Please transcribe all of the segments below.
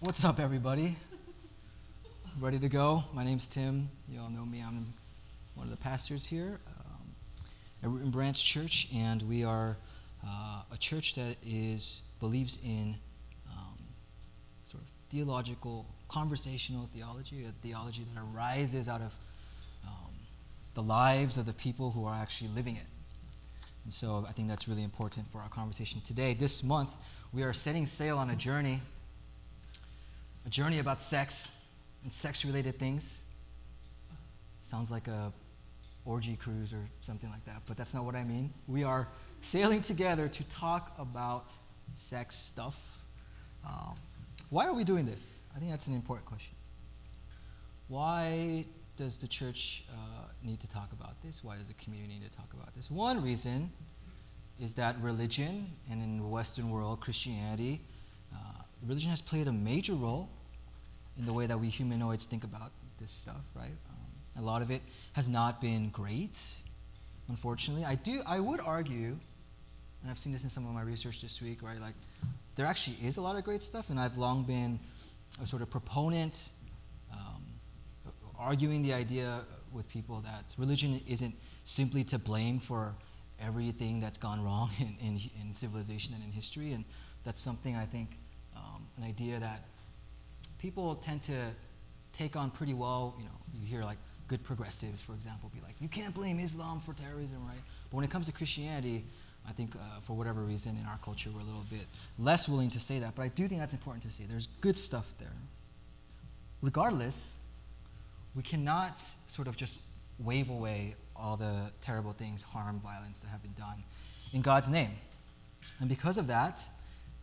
What's up, everybody? Ready to go? My name's Tim. You all know me. I'm one of the pastors here um, at Root Branch Church, and we are uh, a church that is believes in um, sort of theological, conversational theology, a theology that arises out of um, the lives of the people who are actually living it. And so I think that's really important for our conversation today. This month, we are setting sail on a journey, a journey about sex and sex related things. Sounds like a orgy cruise or something like that, but that's not what I mean. We are sailing together to talk about sex stuff. Um, why are we doing this? I think that's an important question. Why does the church uh, need to talk about this? Why does the community need to talk about this? One reason is that religion, and in the Western world, Christianity, uh, religion has played a major role in the way that we humanoids think about this stuff, right? Um, a lot of it has not been great, unfortunately. I do, I would argue, and I've seen this in some of my research this week, right? Like, there actually is a lot of great stuff, and I've long been a sort of proponent, um, arguing the idea with people that religion isn't simply to blame for everything that's gone wrong in, in, in civilization and in history. And that's something I think, um, an idea that people tend to take on pretty well. You know, you hear like good progressives, for example, be like, you can't blame Islam for terrorism, right? But when it comes to Christianity, I think uh, for whatever reason in our culture, we're a little bit less willing to say that. But I do think that's important to say. There's good stuff there. Regardless, we cannot sort of just wave away all the terrible things, harm, violence that have been done in God's name. And because of that,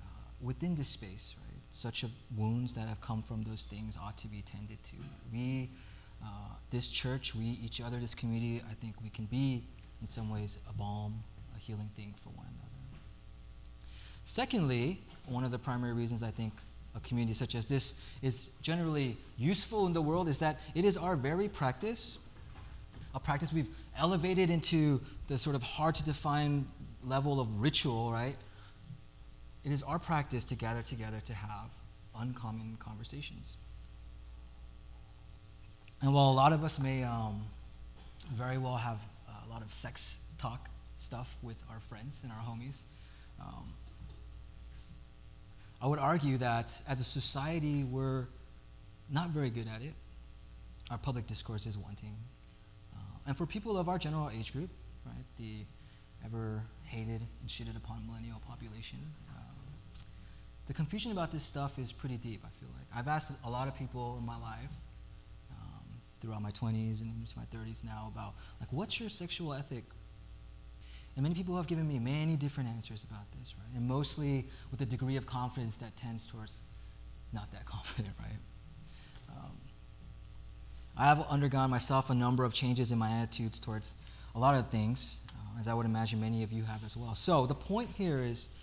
uh, within this space, right, such wounds that have come from those things ought to be tended to. We, uh, this church, we, each other, this community, I think we can be, in some ways, a balm, a healing thing for one another. Secondly, one of the primary reasons I think a community such as this is generally useful in the world is that it is our very practice, a practice we've elevated into the sort of hard to define level of ritual, right? It is our practice to gather together to have uncommon conversations. And while a lot of us may um, very well have a lot of sex talk stuff with our friends and our homies, um, I would argue that as a society, we're not very good at it. Our public discourse is wanting. Uh, and for people of our general age group, right, the ever hated and shitted upon millennial population, the confusion about this stuff is pretty deep, I feel like. I've asked a lot of people in my life, um, throughout my 20s and into my 30s now, about, like, what's your sexual ethic? And many people have given me many different answers about this, right? And mostly with a degree of confidence that tends towards not that confident, right? Um, I have undergone myself a number of changes in my attitudes towards a lot of things, uh, as I would imagine many of you have as well. So the point here is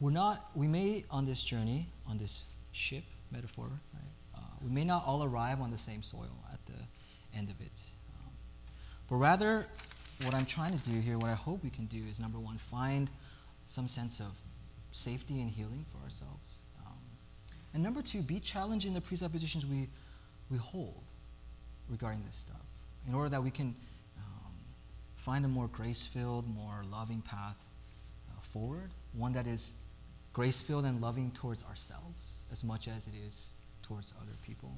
we're not, we may on this journey, on this ship metaphor, right? Uh, we may not all arrive on the same soil at the end of it. Um, but rather, what I'm trying to do here, what I hope we can do is number one, find some sense of safety and healing for ourselves. Um, and number two, be challenged in the presuppositions we, we hold regarding this stuff in order that we can um, find a more grace filled, more loving path uh, forward, one that is grace filled and loving towards ourselves as much as it is towards other people.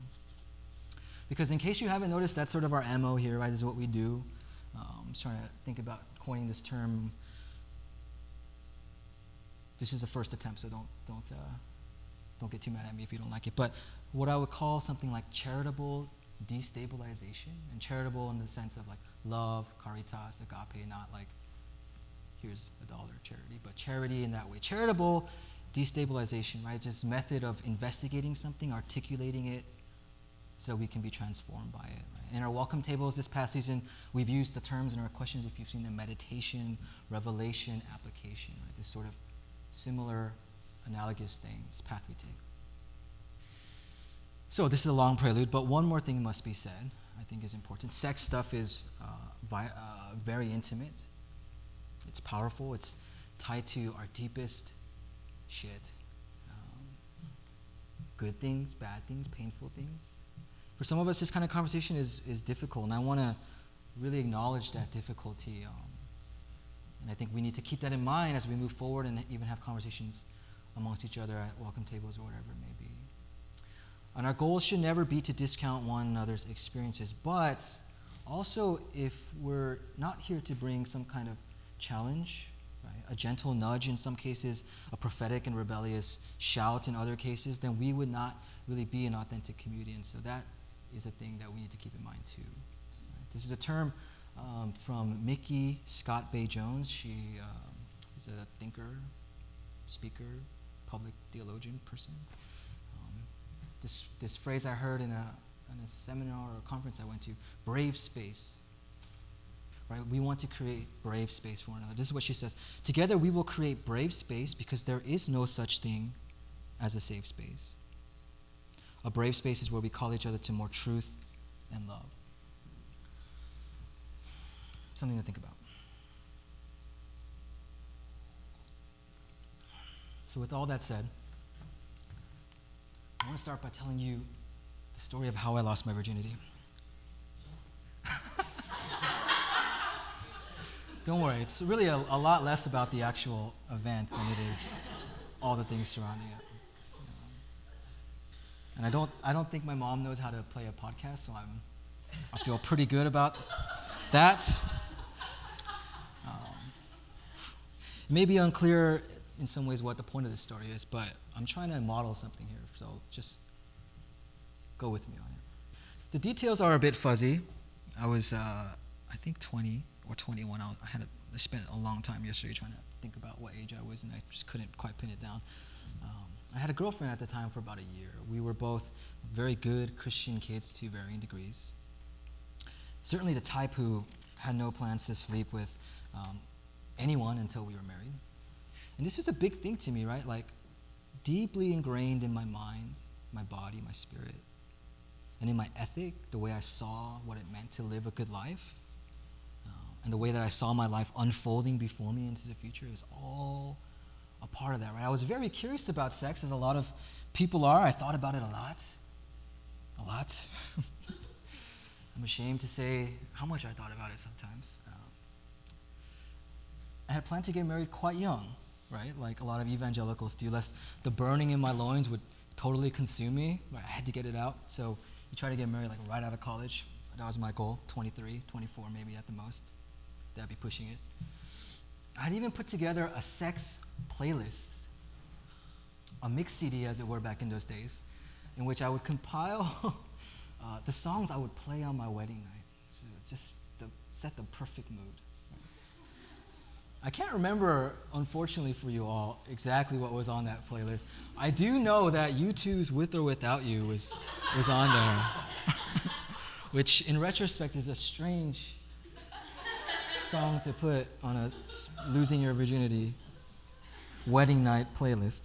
Because, in case you haven't noticed, that's sort of our MO here, right? This is what we do. Um, I'm just trying to think about coining this term. This is the first attempt, so don't don't uh, don't get too mad at me if you don't like it. But what I would call something like charitable destabilization, and charitable in the sense of like love, caritas, agape, not like here's a dollar charity, but charity in that way. Charitable destabilization, right? Just method of investigating something, articulating it, so we can be transformed by it. Right? In our welcome tables this past season, we've used the terms in our questions, if you've seen them, meditation, revelation, application, right? This sort of similar, analogous things, path we take. So this is a long prelude, but one more thing must be said, I think is important. Sex stuff is uh, vi- uh, very intimate. It's powerful. It's tied to our deepest shit good things, bad things, painful things. For some of us, this kind of conversation is, is difficult, and I want to really acknowledge that difficulty. Um, and I think we need to keep that in mind as we move forward and even have conversations amongst each other at welcome tables or whatever it may be. And our goal should never be to discount one another's experiences, but also if we're not here to bring some kind of challenge, right, a gentle nudge in some cases, a prophetic and rebellious shout in other cases, then we would not really be an authentic community. And so that is a thing that we need to keep in mind too. Right? This is a term um, from Micky ScottBey Jones. She um, is a thinker, speaker, public theologian person. Um, this, this phrase I heard in a, in a seminar or a conference I went to brave space. Right? We want to create brave space for one another. This is what she says Together we will create brave space because there is no such thing as a safe space. A brave space is where we call each other to more truth and love. Something to think about. So, with all that said, I want to start by telling you the story of how I lost my virginity. Don't worry, it's really a, a, lot less about the actual event than it is all the things surrounding it. And I don't, I don't think my mom knows how to play a podcast, so I'm, I feel pretty good about that. It may be unclear in some ways what the point of this story is, but I'm trying to model something here, so just go with me on it. The details are a bit fuzzy. I was, uh, I think, 20 or 21. I, had a, I spent a long time yesterday trying to think about what age I was, and I just couldn't quite pin it down. Um, I had a girlfriend at the time for about a year. We were both very good Christian kids to varying degrees. Certainly the type who had no plans to sleep with um, anyone until we were married. And this was a big thing to me, right? Like, deeply ingrained in my mind, my body, my spirit, and in my ethic, the way I saw what it meant to live a good life, and the way that I saw my life unfolding before me into the future, was all a part of that, right? I was very curious about sex, as a lot of people are. I thought about it a lot. A lot. I'm ashamed to say how much I thought about it sometimes. Um, I had planned to get married quite young, right? Like a lot of evangelicals do, lest the burning in my loins would totally consume me. Right? I had to get it out. So you try to get married like right out of college. That was my goal 23, 24 maybe at the most. That'd be pushing it. I'd even put together a sex playlist, a mix CD as it were back in those days, in which I would compile uh, the songs I would play on my wedding night. So just to set the perfect mood. I can't remember, unfortunately for you all, exactly what was on that playlist. I do know that U2's With or Without You was, was on there, which in retrospect is a strange song to put on a losing your virginity wedding night playlist.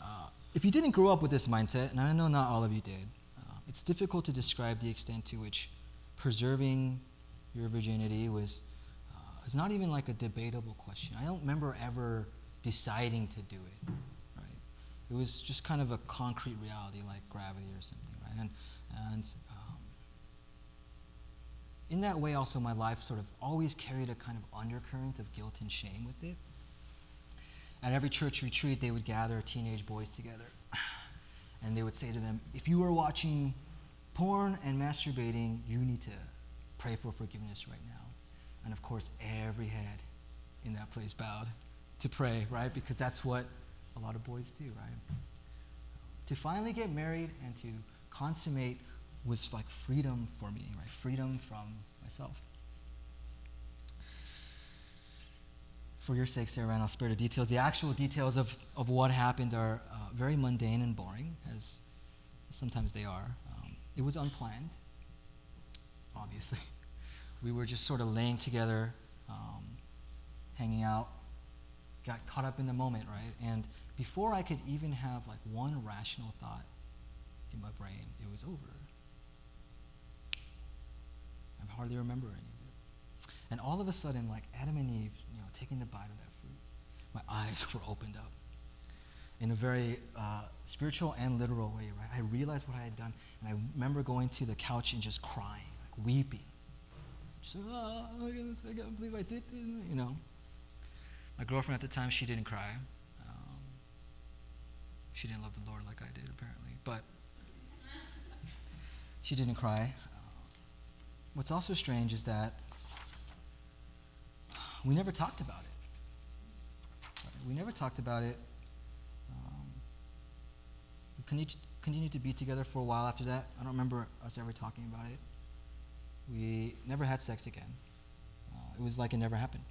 Uh, if you didn't grow up with this mindset, and I know not all of you did, uh, it's difficult to describe the extent to which preserving your virginity was it's not even like a debatable question. I don't remember ever deciding to do it, right? It was just kind of a concrete reality like gravity or something, right? And, and in that way, also, my life sort of always carried a kind of undercurrent of guilt and shame with it. At every church retreat, they would gather teenage boys together and they would say to them, If you are watching porn and masturbating, you need to pray for forgiveness right now. And of course, every head in that place bowed to pray, right? Because that's what a lot of boys do, right? To finally get married and to consummate was like freedom for me, right? Freedom from myself. For your sake, Sarah, and I'll spare the details. The actual details of, of what happened are uh, very mundane and boring, as sometimes they are. Um, it was unplanned, obviously. we were just sort of laying together, um, hanging out, got caught up in the moment, right? And before I could even have like one rational thought in my brain, it was over. I hardly remember any of it. And all of a sudden, like Adam and Eve, you know, taking the bite of that fruit, my eyes were opened up. in a very uh, spiritual and literal way, right? I realized what I had done, and I remember going to the couch and just crying, like weeping. Just, oh my goodness, I can't believe I did this, you know. My girlfriend at the time, she didn't cry. Um, she didn't love the Lord like I did, apparently, but she didn't cry. What's also strange is that we never talked about it. We never talked about it. Um, we continued, continued to be together for a while after that. I don't remember us ever talking about it. We never had sex again. Uh, it was like it never happened.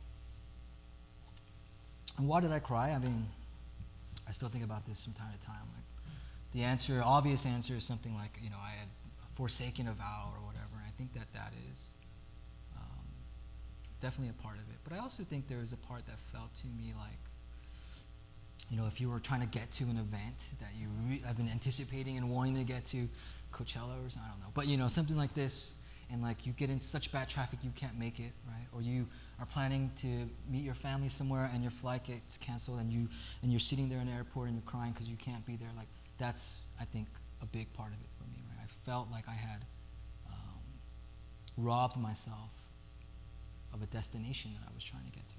And why did I cry? I mean, I still think about this from time to time. Like, the answer, obvious answer, is something like, you know, I had forsaken a vow or whatever. I think that that is um, definitely a part of it. But I also think there is a part that felt to me like, you know, if you were trying to get to an event that you re- have been anticipating and wanting to get to, Coachella or something, I don't know, but you know, something like this, and like you get in such bad traffic you can't make it, right? Or you are planning to meet your family somewhere and your flight gets canceled and you and you're sitting there in the airport and you're crying because you can't be there. Like that's, I think, a big part of it for me, right? I felt like I had robbed myself of a destination that I was trying to get to.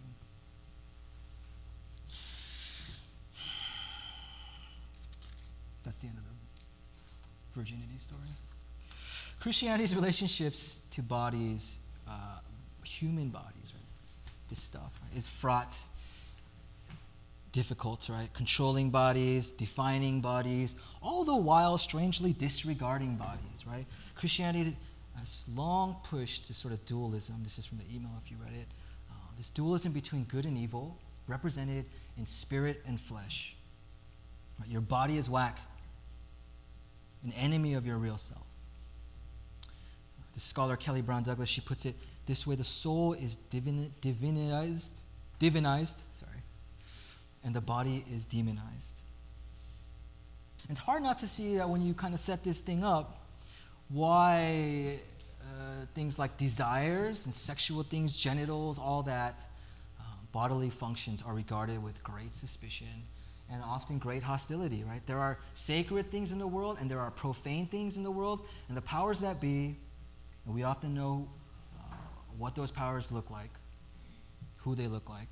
That's the end of the virginity story. Christianity's relationships to bodies, uh, human bodies, right? This stuff right, is fraught, difficult, right? Controlling bodies, defining bodies, all the while strangely disregarding bodies, right? Christianity has long push to sort of dualism. This is from the email if you read it. Uh, this dualism between good and evil, represented in spirit and flesh. Right? Your body is whack, an enemy of your real self. The scholar Kelly Brown Douglas, she puts it this way the soul is divin- divinized, divinized, sorry, and the body is demonized. It's hard not to see that when you kind of set this thing up, why uh, things like desires and sexual things, genitals, all that, um, bodily functions are regarded with great suspicion and often great hostility, right? There are sacred things in the world and there are profane things in the world, and the powers that be, and we often know uh, what those powers look like, who they look like.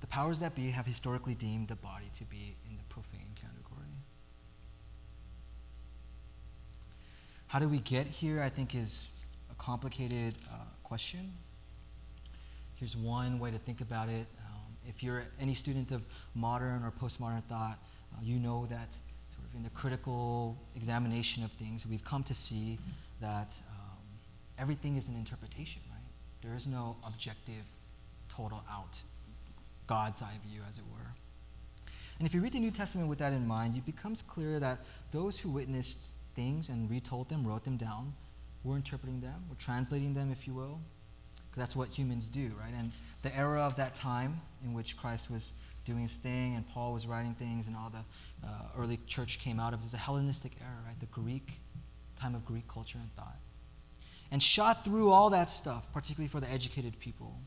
The powers that be have historically deemed the body to be in the profane category. How do we get here, I think, is a complicated uh, question. Here's one way to think about it. Um, if you're any student of modern or postmodern thought, uh, you know that sort of in the critical examination of things, we've come to see that um, everything is an interpretation, right? There is no objective, total out, God's eye view, as it were. And if you read the New Testament with that in mind, it becomes clear that those who witnessed things and retold them, wrote them down, We're interpreting them, we're translating them, if you will. Because that's what humans do, right? And the era of that time in which Christ was doing his thing and Paul was writing things and all the uh, early church came out of, was a Hellenistic era, right? The Greek time of Greek culture and thought. And shot through all that stuff, particularly for the educated people,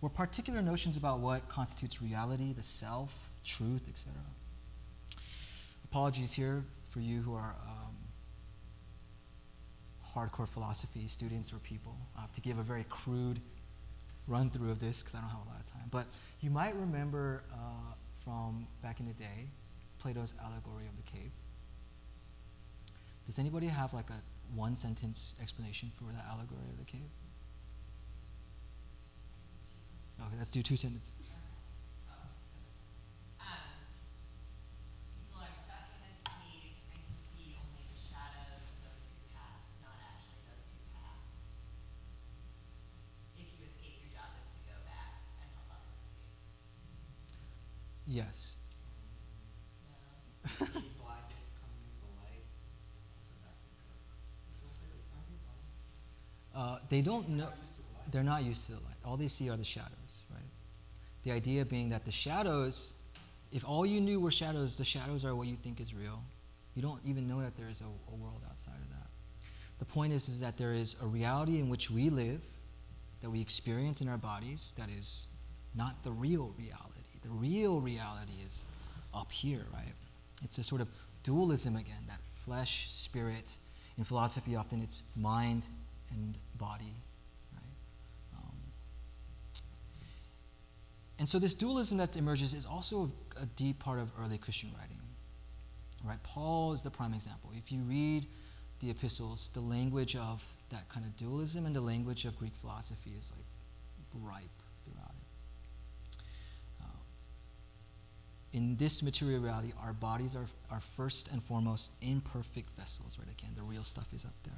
were particular notions about what constitutes reality, the self, truth, etc. Apologies here for you who are um, hardcore philosophy students or people. I have to give a very crude run through of this because I don't have a lot of time. But you might remember uh, from back in the day Plato's allegory of the cave. Does anybody have like a one sentence explanation for the allegory of the cave? Okay, let's do two sentences. Yes. Uh, they don't know. They're not used to the light. All they see are the shadows, right? The idea being that the shadows, if all you knew were shadows, the shadows are what you think is real. You don't even know that there is a, a world outside of that. The point is, is that there is a reality in which we live, that we experience in our bodies, that is not the real reality The real reality is up here, right? It's a sort of dualism again, that flesh, spirit. In philosophy, often it's mind and body, right? Um, and so this dualism that emerges is also a, deep part of early Christian writing. Right? Paul is the prime example. If you read the epistles, the language of that kind of dualism and the language of Greek philosophy is like ripe throughout it. Uh, in this material reality, our bodies are, are first and foremost imperfect vessels, right? Again, the real stuff is up there.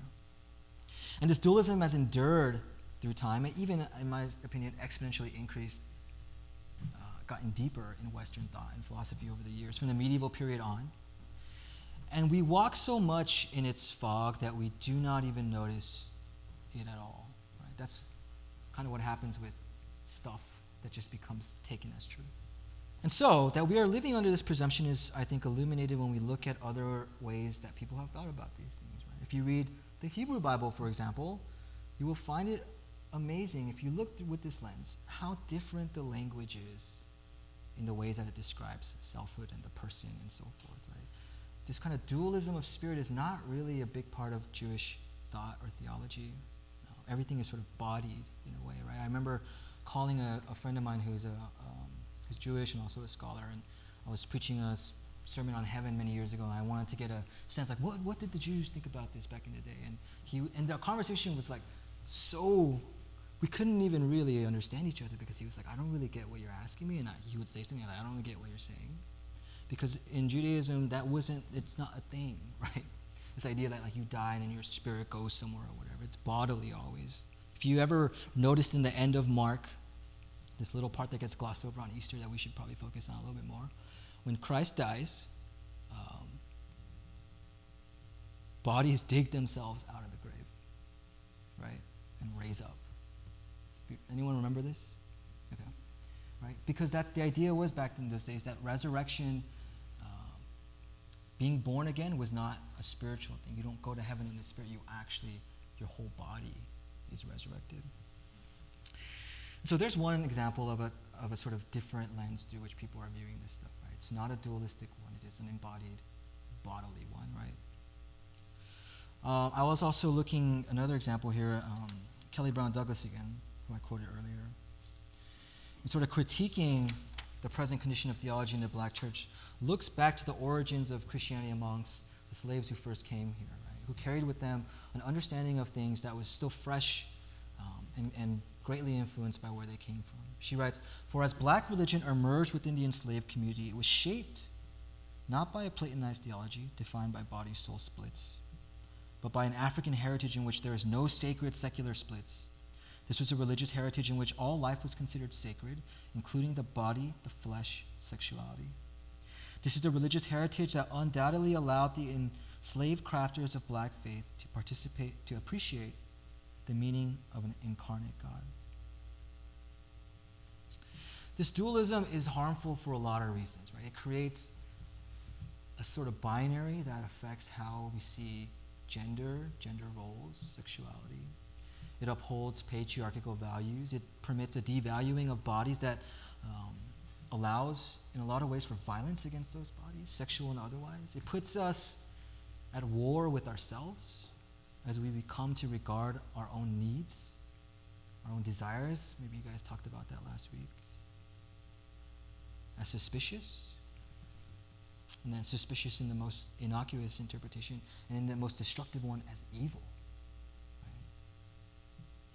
And this dualism has endured through time, and even, in my opinion, exponentially increased, uh, gotten deeper in Western thought and philosophy over the years, from the medieval period on. And we walk so much in its fog that we do not even notice it at all. Right? That's kind of what happens with stuff that just becomes taken as truth. And so, that we are living under this presumption is, I think, illuminated when we look at other ways that people have thought about these things. Right? If you read the Hebrew Bible, for example, you will find it amazing if you look with this lens how different the language is in the ways that it describes selfhood and the person and so forth, right? This kind of dualism of spirit is not really a big part of Jewish thought or theology. No, everything is sort of bodied in a way, right? I remember calling a, a friend of mine who's a um, who's Jewish and also a scholar, and I was preaching a sermon on heaven many years ago, and I wanted to get a sense like what what did the Jews think about this back in the day? And he and the conversation was like so we couldn't even really understand each other because he was like, I don't really get what you're asking me, and I, he would say something like, I don't really get what you're saying, because in Judaism that wasn't it's not a thing, right? This idea that like you die and your spirit goes somewhere or whatever. It's bodily always. If you ever noticed in the end of Mark, this little part that gets glossed over on Easter that we should probably focus on a little bit more, when Christ dies, um, bodies dig themselves out of the grave, right, and raise up. Anyone remember this? Okay, right? Because that the idea was back in those days that resurrection, um, being born again, was not a spiritual thing. You don't go to heaven in the spirit. You actually, your whole body is resurrected. So there's one example of a of a sort of different lens through which people are viewing this stuff. Right? It's not a dualistic one. It is an embodied, bodily one. Right. Uh, I was also looking another example here. Um, Kelly Brown Douglas again who I quoted earlier, and sort of critiquing the present condition of theology in the black church, looks back to the origins of Christianity amongst the slaves who first came here, right? Who carried with them an understanding of things that was still fresh um, and, and greatly influenced by where they came from. She writes, For as black religion emerged within the enslaved community, it was shaped not by a Platonized theology defined by body soul splits, but by an African heritage in which there is no sacred secular splits this was a religious heritage in which all life was considered sacred, including the body, the flesh, sexuality. This is a religious heritage that undoubtedly allowed the enslaved crafters of black faith to participate, to appreciate the meaning of an incarnate God. This dualism is harmful for a lot of reasons, right? It creates a sort of binary that affects how we see gender, gender roles, sexuality. It upholds patriarchal values. It permits a devaluing of bodies that um, allows, in a lot of ways, for violence against those bodies, sexual and otherwise. It puts us at war with ourselves as we come to regard our own needs, our own desires. Maybe you guys talked about that last week. As suspicious, and then suspicious in the most innocuous interpretation, and in the most destructive one as evil.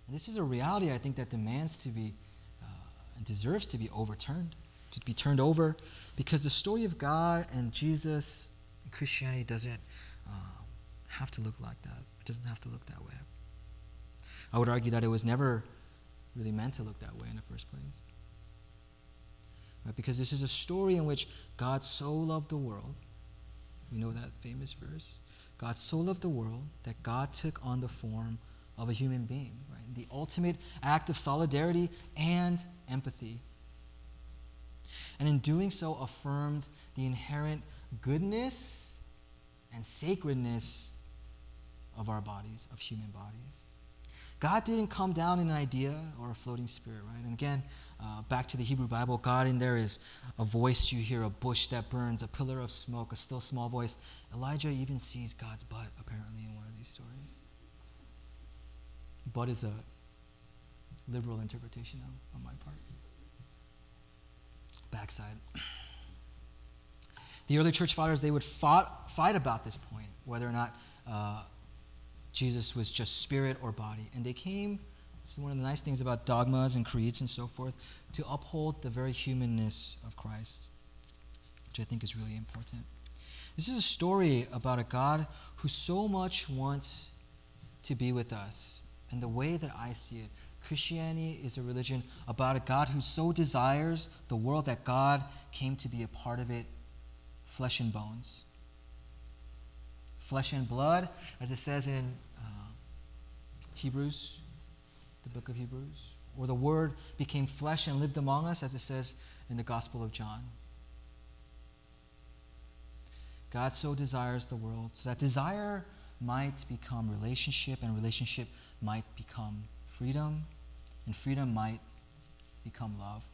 And this is a reality I think that demands to be uh, deserves to be overturned, to be turned over, because the story of God and Jesus and Christianity doesn't um, have to look like that. It doesn't have to look that way. I would argue that it was never really meant to look that way in the first place. Right? Because this is a story in which God so loved the world. We know that famous verse. God so loved the world that God took on the form of a human being the ultimate act of solidarity and empathy. And in doing so, affirmed the inherent goodness and sacredness of our bodies, of human bodies. God didn't come down in an idea or a floating spirit, right? And again, uh, back to the Hebrew Bible, God in there is a voice you hear, a bush that burns, a pillar of smoke, a still small voice. Elijah even sees God's butt, apparently, in one of these stories. Butt is a liberal interpretation of, on my part. Backside. The early church fathers, they would fought, fight about this point, whether or not uh, Jesus was just spirit or body. And they came, this is one of the nice things about dogmas and creeds and so forth, to uphold the very humanness of Christ, which I think is really important. This is a story about a God who so much wants to be with us. And the way that I see it, Christianity is a religion about a God who so desires the world that God came to be a part of it, flesh and bones. Flesh and blood, as it says in uh, Hebrews, the book of Hebrews, or the Word became flesh and lived among us, as it says in the Gospel of John. God so desires the world, so that desire might become relationship, and relationship might become freedom, and freedom might become love.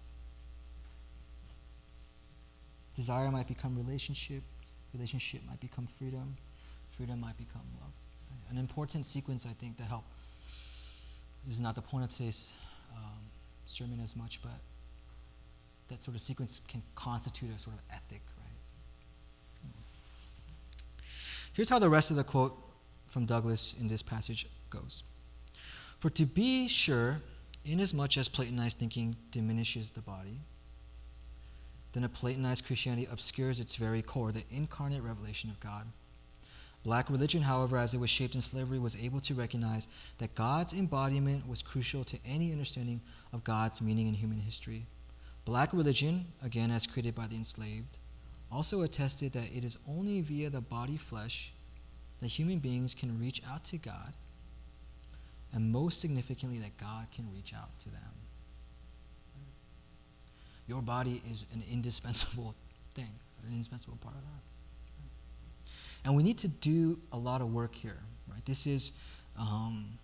Desire might become relationship, relationship might become freedom, freedom might become love. An important sequence, I think, that help. This is not the point of today's um, sermon as much, but that sort of sequence can constitute a sort of ethic, right? Here's how the rest of the quote from Douglas in this passage goes. For to be sure, inasmuch as Platonized thinking diminishes the body, then a Platonized Christianity obscures its very core, the incarnate revelation of God. Black religion, however, as it was shaped in slavery, was able to recognize that God's embodiment was crucial to any understanding of God's meaning in human history. Black religion, again as created by the enslaved, also attested that it is only via the body flesh that human beings can reach out to God, and most significantly, that God can reach out to them. Your body is an indispensable thing, an indispensable part of that. And we need to do a lot of work here, right? This is um,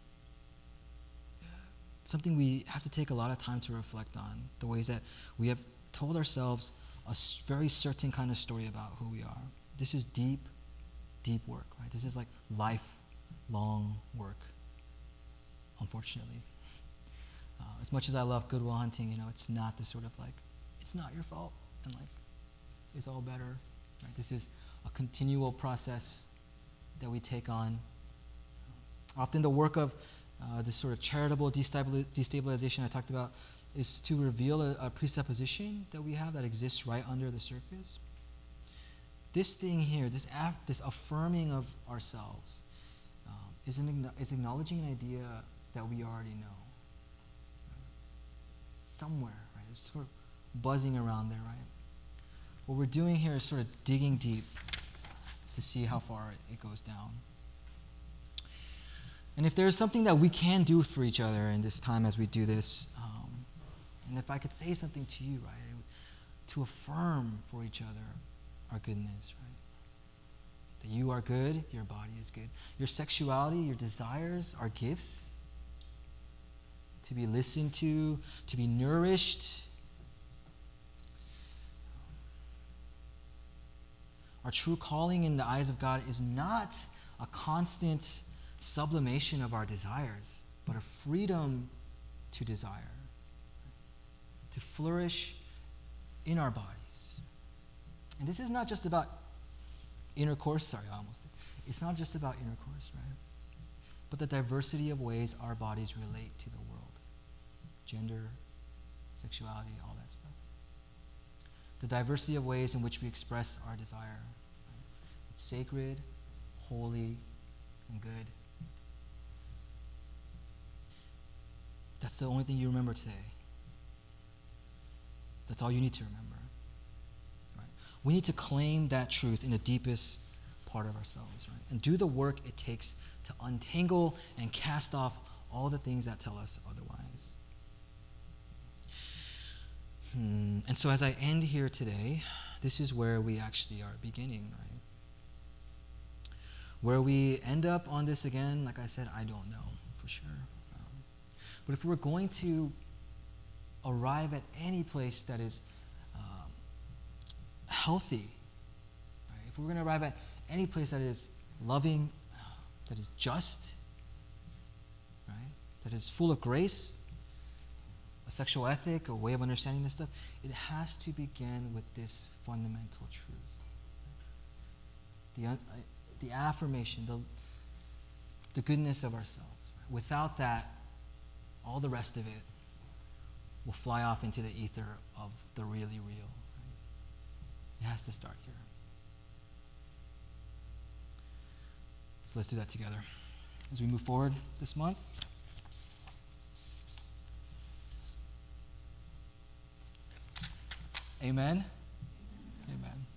something we have to take a lot of time to reflect on. The ways that we have told ourselves a very certain kind of story about who we are. This is deep, deep work, right? This is like lifelong work, unfortunately. Uh, as much as I love Good Will Hunting, you know, it's not the sort of like, it's not your fault, and like, it's all better. Right? This is a continual process that we take on. Often the work of uh, this sort of charitable destabilization I talked about is to reveal a, a, presupposition that we have that exists right under the surface. This thing here, this, this affirming of ourselves, um, is, an, is acknowledging an idea that we already know. Somewhere, right? It's sort of buzzing around there, right? What we're doing here is sort of digging deep to see how far it goes down. And if there's something that we can do for each other in this time as we do this, um, and if I could say something to you, right, to affirm for each other our goodness, right? That you are good, your body is good. Your sexuality, your desires are gifts to be listened to, to be nourished. Our true calling in the eyes of God is not a constant sublimation of our desires, but a freedom to desire, to flourish in our bodies. And this is not just about intercourse, sorry, I almost did. It's not just about intercourse, right? But the diversity of ways our bodies relate to the world gender, sexuality, all that stuff. The diversity of ways in which we express our desire. It's sacred, holy, and good. That's the only thing you remember today. That's all you need to remember. Right? We need to claim that truth in the deepest part of ourselves, right? And do the work it takes to untangle and cast off all the things that tell us otherwise. Hmm. And so, as I end here today, this is where we actually are beginning, right? Where we end up on this again, like I said, I don't know for sure. Um, But if we're going to arrive at any place that is um, healthy, right? if we're going to arrive at any place that is loving, that is just, right? that is full of grace, a sexual ethic, a way of understanding this stuff, it has to begin with this fundamental truth. The, uh, the affirmation, the, the goodness of ourselves. Without that, all the rest of it will fly off into the ether of the really real. It has to start here. So let's do that together. As we move forward this month, Amen. Amen.